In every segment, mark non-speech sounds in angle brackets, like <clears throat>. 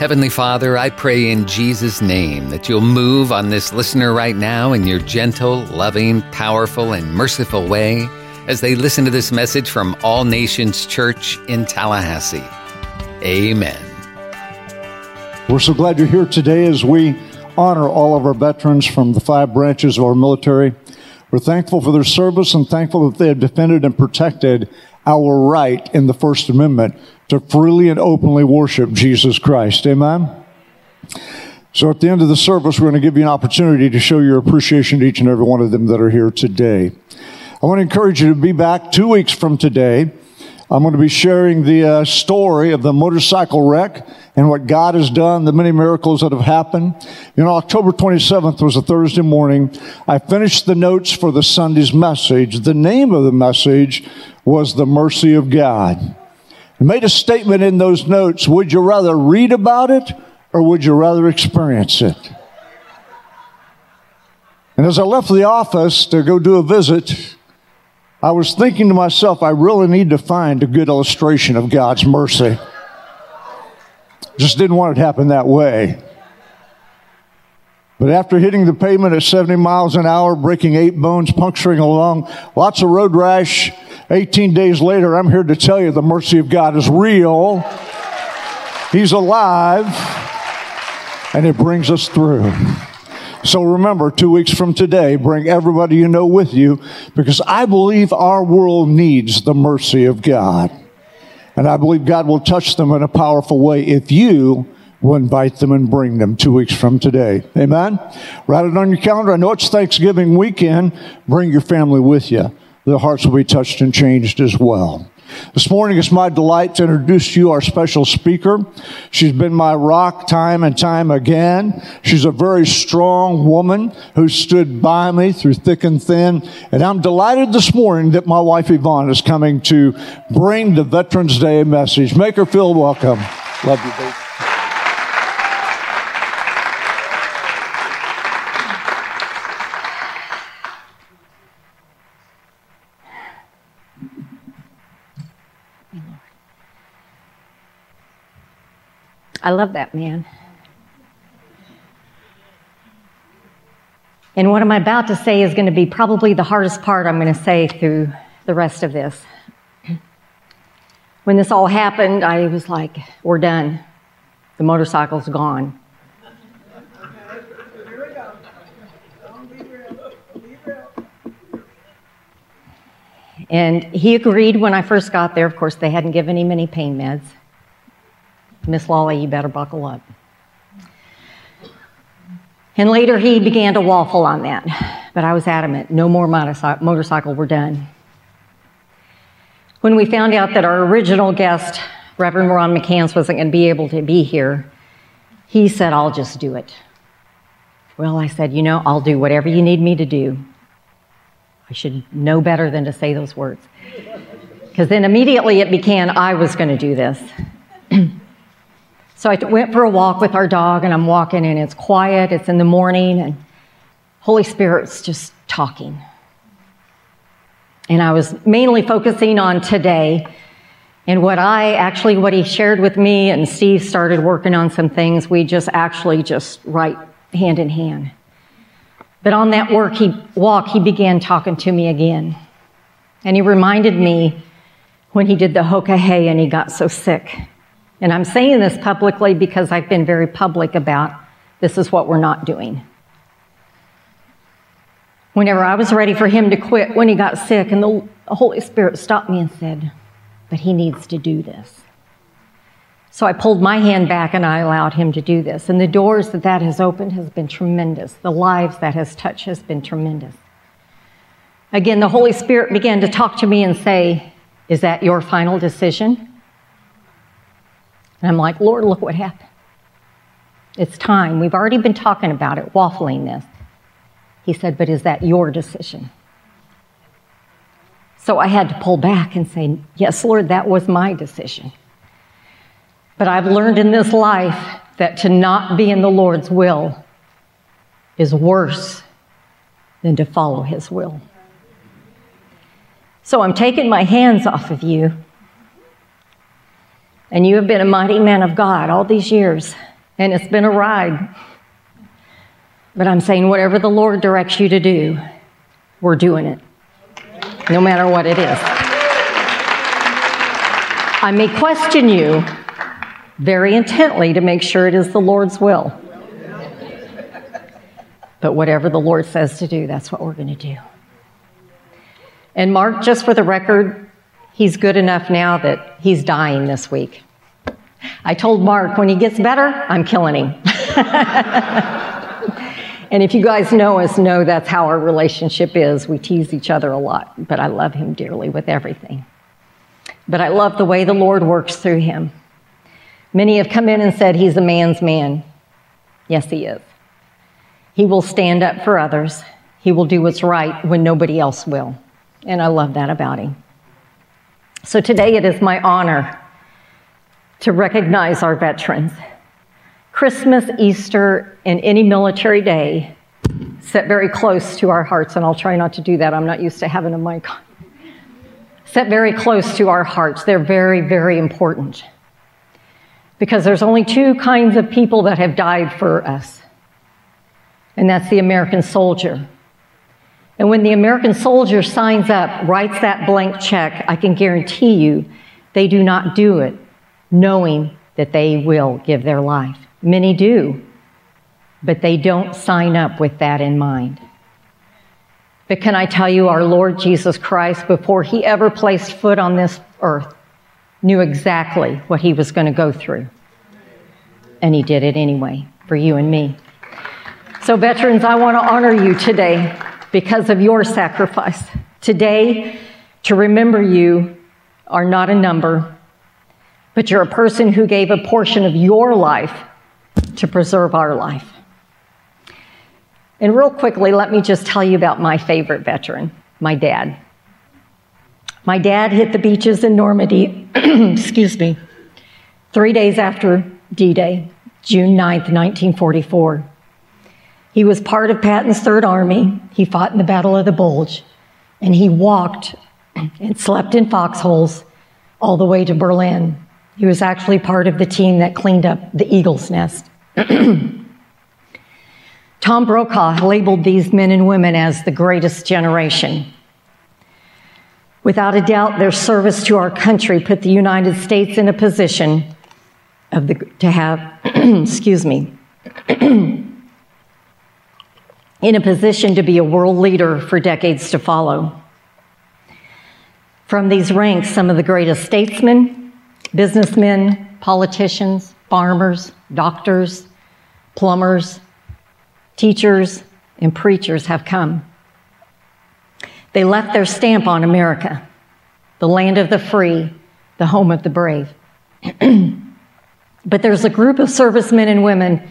Heavenly Father, I pray in Jesus' name that you'll move on this listener right now in your gentle, loving, powerful, and merciful way as they listen to this message from All Nations Church in Tallahassee. Amen. We're so glad you're here today as we honor all of our veterans from the five branches of our military. We're thankful for their service and thankful that they have defended and protected our right in the First Amendment to freely and openly worship Jesus Christ. Amen? So at the end of the service, we're going to give you an opportunity to show your appreciation to each and every one of them that are here today. I want to encourage you to be back two weeks from today. I'm going to be sharing the uh, story of the motorcycle wreck and what God has done, the many miracles that have happened. You know, October 27th was a Thursday morning. I finished the notes for the Sunday's message. The name of the message was The Mercy of God made a statement in those notes. Would you rather read about it or would you rather experience it? And as I left the office to go do a visit, I was thinking to myself, I really need to find a good illustration of God's mercy. Just didn't want it to happen that way. But after hitting the pavement at 70 miles an hour, breaking eight bones, puncturing along, lots of road rash, 18 days later, I'm here to tell you the mercy of God is real. He's alive, and it brings us through. So remember, two weeks from today, bring everybody you know with you because I believe our world needs the mercy of God. And I believe God will touch them in a powerful way if you will invite them and bring them two weeks from today. Amen? Write it on your calendar. I know it's Thanksgiving weekend. Bring your family with you their hearts will be touched and changed as well. This morning, it's my delight to introduce to you our special speaker. She's been my rock time and time again. She's a very strong woman who stood by me through thick and thin. And I'm delighted this morning that my wife Yvonne is coming to bring the Veterans Day message. Make her feel welcome. Love you, baby. I love that man. And what I'm about to say is going to be probably the hardest part I'm going to say through the rest of this. When this all happened, I was like, we're done. The motorcycle's gone. And he agreed when I first got there. Of course, they hadn't given him any pain meds. Miss Lawley, you better buckle up. And later he began to waffle on that, but I was adamant no more motorcycle, we're done. When we found out that our original guest, Reverend Ron McCants, wasn't going to be able to be here, he said, I'll just do it. Well, I said, you know, I'll do whatever you need me to do. I should know better than to say those words. Because then immediately it began, I was going to do this. So I went for a walk with our dog, and I'm walking, and it's quiet, it's in the morning, and Holy Spirit's just talking. And I was mainly focusing on today and what I actually, what he shared with me, and Steve started working on some things. We just actually just write hand in hand. But on that work, he walk, he began talking to me again. And he reminded me when he did the Hokahe and he got so sick. And I'm saying this publicly because I've been very public about this is what we're not doing. Whenever I was ready for him to quit when he got sick, and the Holy Spirit stopped me and said, But he needs to do this. So I pulled my hand back and I allowed him to do this. And the doors that that has opened has been tremendous. The lives that has touched has been tremendous. Again, the Holy Spirit began to talk to me and say, Is that your final decision? And I'm like, Lord, look what happened. It's time. We've already been talking about it, waffling this. He said, But is that your decision? So I had to pull back and say, Yes, Lord, that was my decision. But I've learned in this life that to not be in the Lord's will is worse than to follow His will. So I'm taking my hands off of you and you have been a mighty man of God all these years. and it's been a ride. But I'm saying, whatever the Lord directs you to do, we're doing it, no matter what it is. I may question you very intently to make sure it is the Lord's will. But whatever the Lord says to do, that's what we're going to do. And Mark, just for the record, he's good enough now that he's dying this week. I told Mark when he gets better, I'm killing him. <laughs> and if you guys know us, know that's how our relationship is. We tease each other a lot, but I love him dearly with everything. But I love the way the Lord works through him. Many have come in and said he's a man's man. Yes, he is. He will stand up for others. He will do what's right when nobody else will. And I love that about him. So today it is my honor to recognize our veterans. Christmas, Easter, and any military day set very close to our hearts, and I'll try not to do that. I'm not used to having a mic Set very close to our hearts. They're very, very important. Because there's only two kinds of people that have died for us, and that's the American soldier. And when the American soldier signs up, writes that blank check, I can guarantee you they do not do it knowing that they will give their life. Many do, but they don't sign up with that in mind. But can I tell you, our Lord Jesus Christ, before he ever placed foot on this earth, knew exactly what he was going to go through. And he did it anyway for you and me. So, veterans, I want to honor you today because of your sacrifice. Today, to remember you are not a number, but you're a person who gave a portion of your life to preserve our life. And real quickly, let me just tell you about my favorite veteran, my dad. My dad hit the beaches in Normandy, <clears throat> excuse me, three days after D Day, June 9th, 1944. He was part of Patton's Third Army. He fought in the Battle of the Bulge, and he walked and slept in foxholes all the way to Berlin. He was actually part of the team that cleaned up the eagle's nest. <clears throat> Tom Brokaw labeled these men and women as the greatest generation. Without a doubt, their service to our country put the United States in a position of the, to have, <clears throat> excuse me, <clears throat> in a position to be a world leader for decades to follow. From these ranks, some of the greatest statesmen, businessmen, politicians, farmers, doctors, plumbers, teachers, and preachers have come. They left their stamp on America, the land of the free, the home of the brave. <clears throat> but there's a group of servicemen and women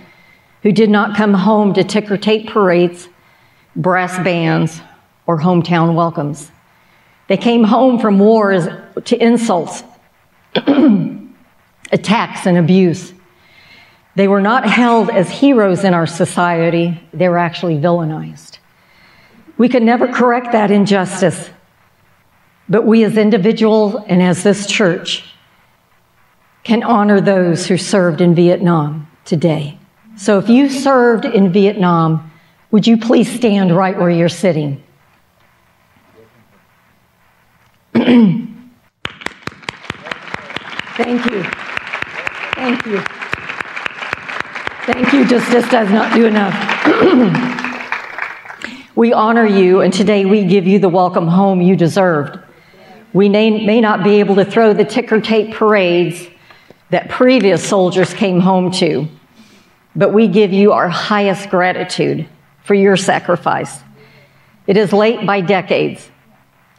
who did not come home to ticker tape parades, brass bands, or hometown welcomes. They came home from wars to insults <clears throat> attacks and abuse. They were not held as heroes in our society, they were actually villainized. We could never correct that injustice, but we as individuals and as this church can honor those who served in Vietnam today. So if you served in Vietnam, would you please stand right where you're sitting? <clears throat> Thank you. Thank you. Thank you. Just this does not do enough. <clears throat> we honor you, and today we give you the welcome home you deserved. We may, may not be able to throw the ticker tape parades that previous soldiers came home to, but we give you our highest gratitude for your sacrifice. It is late by decades,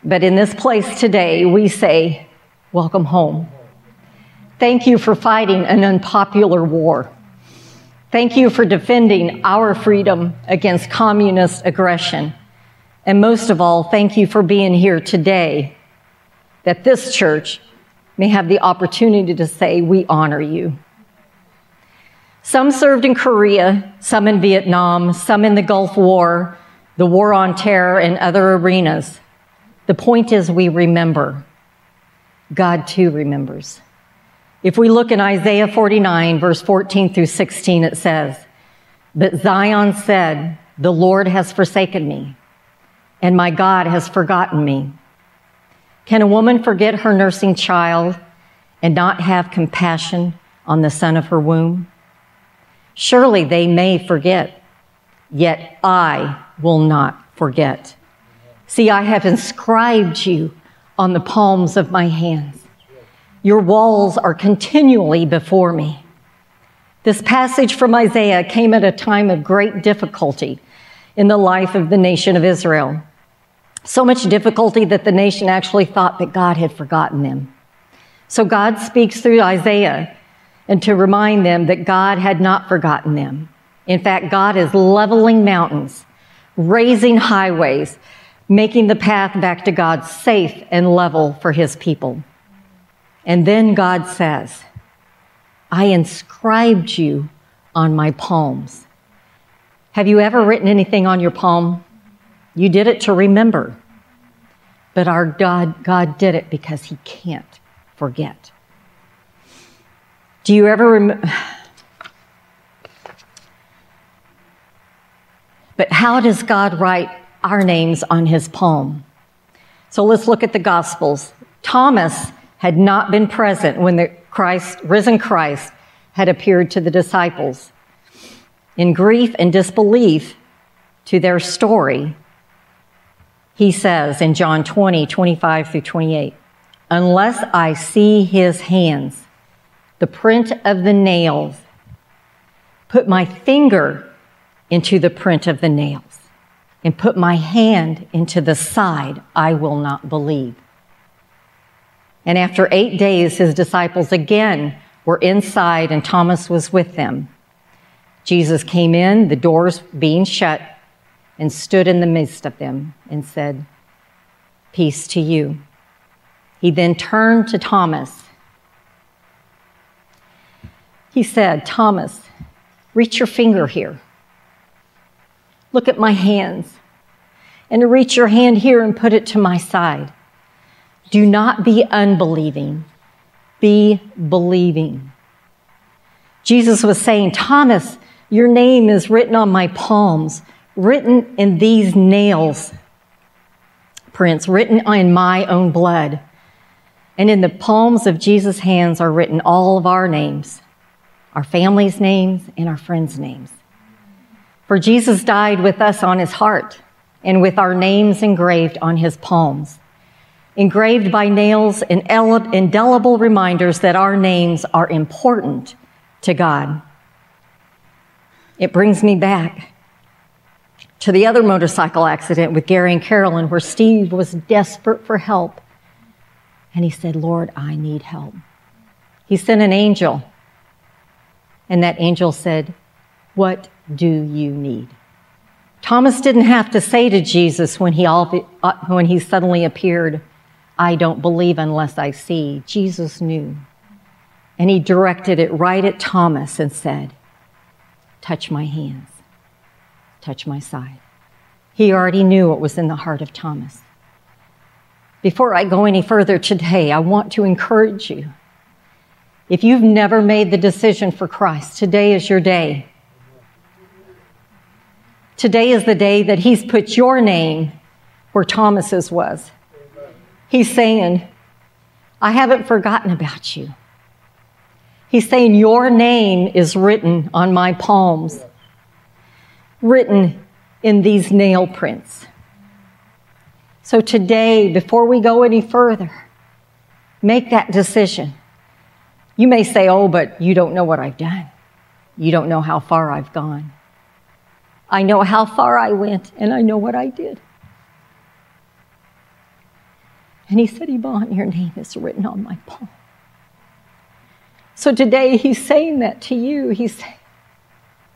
but in this place today, we say, Welcome home. Thank you for fighting an unpopular war. Thank you for defending our freedom against communist aggression. And most of all, thank you for being here today that this church may have the opportunity to say, We honor you. Some served in Korea, some in Vietnam, some in the Gulf War, the War on Terror, and other arenas. The point is, we remember. God too remembers. If we look in Isaiah 49, verse 14 through 16, it says, But Zion said, The Lord has forsaken me, and my God has forgotten me. Can a woman forget her nursing child and not have compassion on the son of her womb? Surely they may forget, yet I will not forget. See, I have inscribed you on the palms of my hands. Your walls are continually before me. This passage from Isaiah came at a time of great difficulty in the life of the nation of Israel. So much difficulty that the nation actually thought that God had forgotten them. So God speaks through Isaiah and to remind them that God had not forgotten them. In fact, God is leveling mountains, raising highways, making the path back to God safe and level for his people. And then God says, I inscribed you on my palms. Have you ever written anything on your palm? You did it to remember. But our God, God did it because he can't forget. Do you ever remember? But how does God write our names on his palm? So let's look at the Gospels. Thomas had not been present when the Christ, risen Christ, had appeared to the disciples. In grief and disbelief to their story, he says in John 20, 25 through 28, unless I see his hands, the print of the nails, put my finger into the print of the nails, and put my hand into the side, I will not believe. And after eight days, his disciples again were inside and Thomas was with them. Jesus came in, the doors being shut, and stood in the midst of them and said, Peace to you. He then turned to Thomas. He said, Thomas, reach your finger here. Look at my hands. And to reach your hand here and put it to my side. Do not be unbelieving, be believing. Jesus was saying, Thomas, your name is written on my palms, written in these nails prints, written in my own blood. And in the palms of Jesus' hands are written all of our names, our family's names, and our friends' names. For Jesus died with us on his heart and with our names engraved on his palms engraved by nails and indelible reminders that our names are important to God. It brings me back to the other motorcycle accident with Gary and Carolyn, where Steve was desperate for help. And he said, Lord, I need help. He sent an angel, and that angel said, What do you need? Thomas didn't have to say to Jesus when he, all, uh, when he suddenly appeared, I don't believe unless I see. Jesus knew. And he directed it right at Thomas and said, Touch my hands, touch my side. He already knew what was in the heart of Thomas. Before I go any further today, I want to encourage you. If you've never made the decision for Christ, today is your day. Today is the day that He's put your name where Thomas's was. He's saying, I haven't forgotten about you. He's saying, Your name is written on my palms, written in these nail prints. So today, before we go any further, make that decision. You may say, Oh, but you don't know what I've done. You don't know how far I've gone. I know how far I went, and I know what I did. And he said, Yvonne, your name is written on my palm. So today he's saying that to you. He's saying,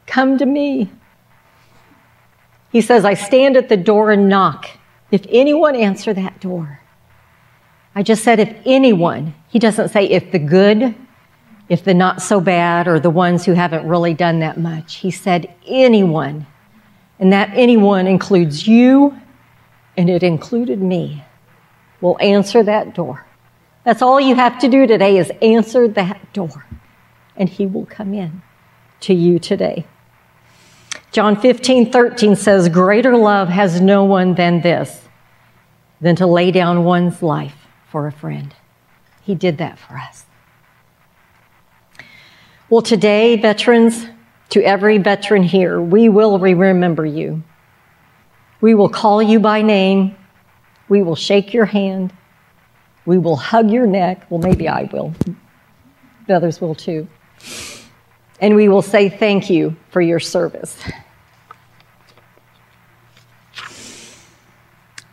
Come to me. He says, I stand at the door and knock. If anyone answer that door, I just said, if anyone, he doesn't say if the good, if the not so bad, or the ones who haven't really done that much. He said, anyone. And that anyone includes you, and it included me will answer that door That's all you have to do today is answer that door, and He will come in to you today. John 15, 13 says, Greater love has no one than this, than to lay down one's life for a friend. He did that for us. Well, today, veterans, to every veteran here, we will remember you. We will call you by name. We will shake your hand. We will hug your neck. Well, maybe I will. The others will too. And we will say thank you for your service.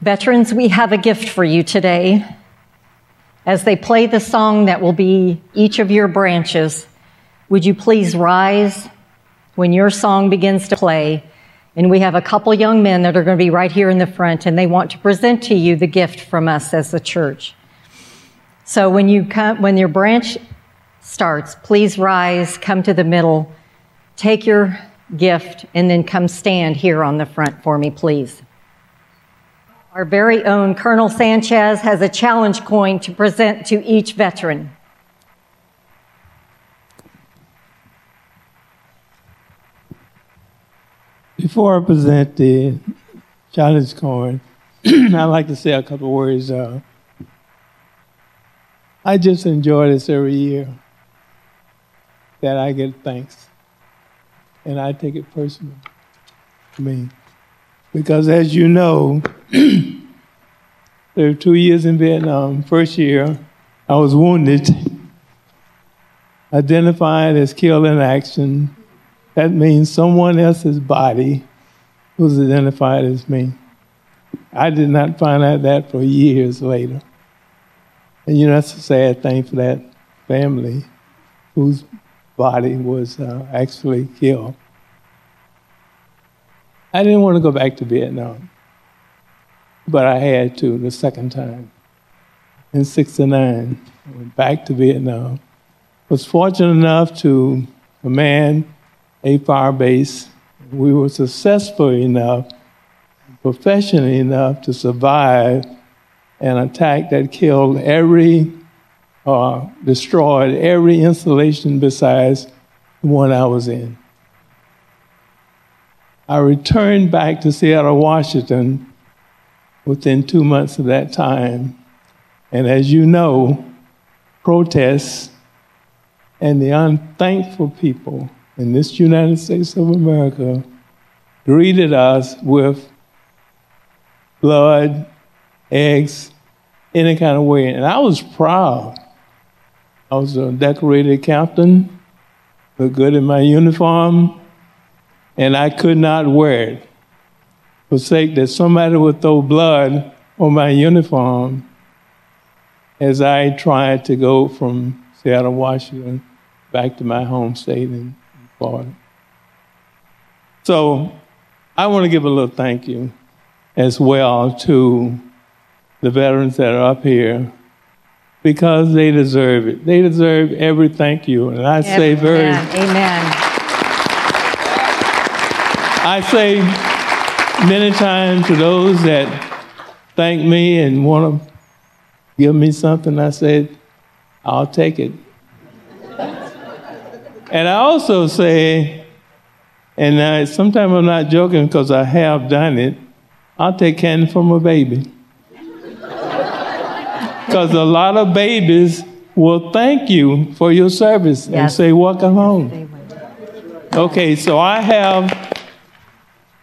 Veterans, we have a gift for you today. As they play the song that will be each of your branches, would you please rise when your song begins to play? And we have a couple young men that are going to be right here in the front, and they want to present to you the gift from us as the church. So when you come, when your branch starts, please rise, come to the middle, take your gift, and then come stand here on the front for me, please. Our very own Colonel Sanchez has a challenge coin to present to each veteran. Before I present the challenge coin, <clears throat> I'd like to say a couple words. Uh, I just enjoy this every year that I get thanks. And I take it personal for me. Because as you know, <clears throat> there were two years in Vietnam. First year, I was wounded, identified as killed in action. That means someone else's body was identified as me. I did not find out that for years later. And you know, that's a sad thing for that family whose body was uh, actually killed. I didn't want to go back to Vietnam, but I had to the second time. In 69, I went back to Vietnam. Was fortunate enough to command a fire base. We were successful enough, professional enough to survive an attack that killed every, uh, destroyed every installation besides the one I was in. I returned back to Seattle, Washington within two months of that time. And as you know, protests and the unthankful people in this United States of America greeted us with blood, eggs, any kind of way. And I was proud. I was a decorated captain, looked good in my uniform, and I could not wear it for sake that somebody would throw blood on my uniform as I tried to go from Seattle, Washington, back to my home state Florida. So I want to give a little thank you as well to the veterans that are up here because they deserve it. They deserve every thank you. And I Amen. say very Amen. I say many times to those that thank me and want to give me something, I said, I'll take it. And I also say, and I, sometimes I'm not joking because I have done it, I'll take candy from a baby. Because a lot of babies will thank you for your service yes. and say, Welcome home. Okay, so I have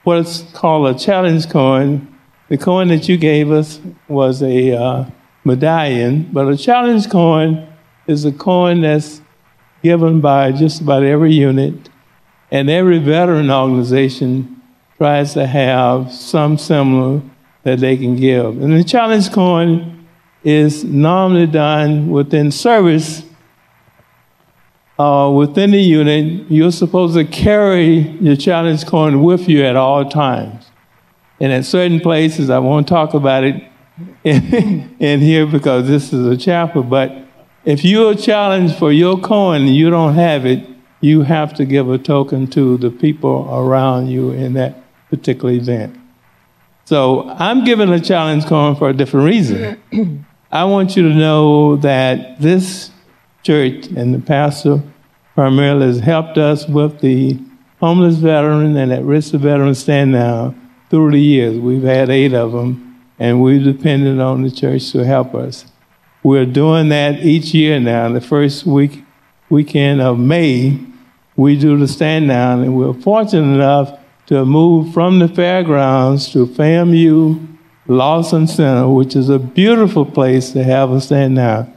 what's called a challenge coin. The coin that you gave us was a uh, medallion, but a challenge coin is a coin that's given by just about every unit, and every veteran organization tries to have some similar that they can give. And the challenge coin is normally done within service. Uh, within the unit, you're supposed to carry your challenge coin with you at all times. And at certain places, I won't talk about it in, <laughs> in here because this is a chapel, but if you're challenged for your coin and you don't have it, you have to give a token to the people around you in that particular event. So I'm giving a challenge coin for a different reason. I want you to know that this church and the pastor primarily has helped us with the homeless veteran and at risk veteran stand now through the years. We've had eight of them, and we've depended on the church to help us. We're doing that each year now. The first week weekend of May, we do the stand down, and we're fortunate enough to move from the fairgrounds to FAMU Lawson Center, which is a beautiful place to have a stand down.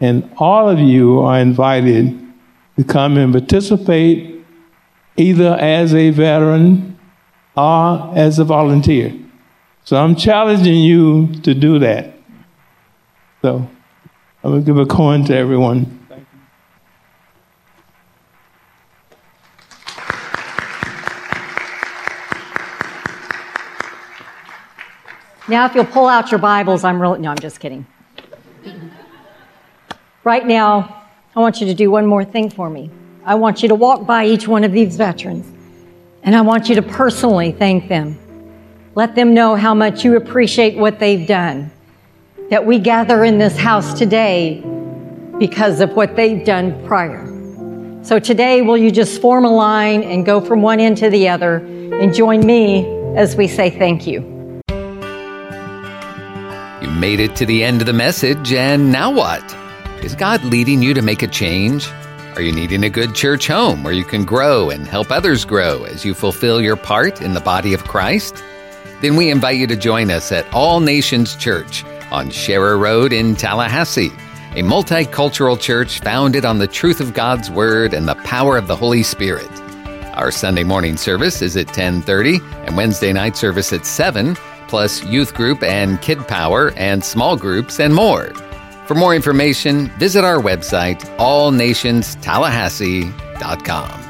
And all of you are invited to come and participate either as a veteran or as a volunteer. So I'm challenging you to do that. So I'm going to give a coin to everyone. Now, if you'll pull out your Bibles, I'm really, no, I'm just kidding. Right now, I want you to do one more thing for me. I want you to walk by each one of these veterans, and I want you to personally thank them. Let them know how much you appreciate what they've done. That we gather in this house today because of what they've done prior. So today, will you just form a line and go from one end to the other and join me as we say thank you? You made it to the end of the message, and now what? Is God leading you to make a change? Are you needing a good church home where you can grow and help others grow as you fulfill your part in the body of Christ? Then we invite you to join us at All Nations Church on Sharer Road in Tallahassee, a multicultural church founded on the truth of God's Word and the power of the Holy Spirit. Our Sunday morning service is at 10:30 and Wednesday night service at 7 plus youth group and kid power and small groups and more. For more information, visit our website, allnationstallahassee.com.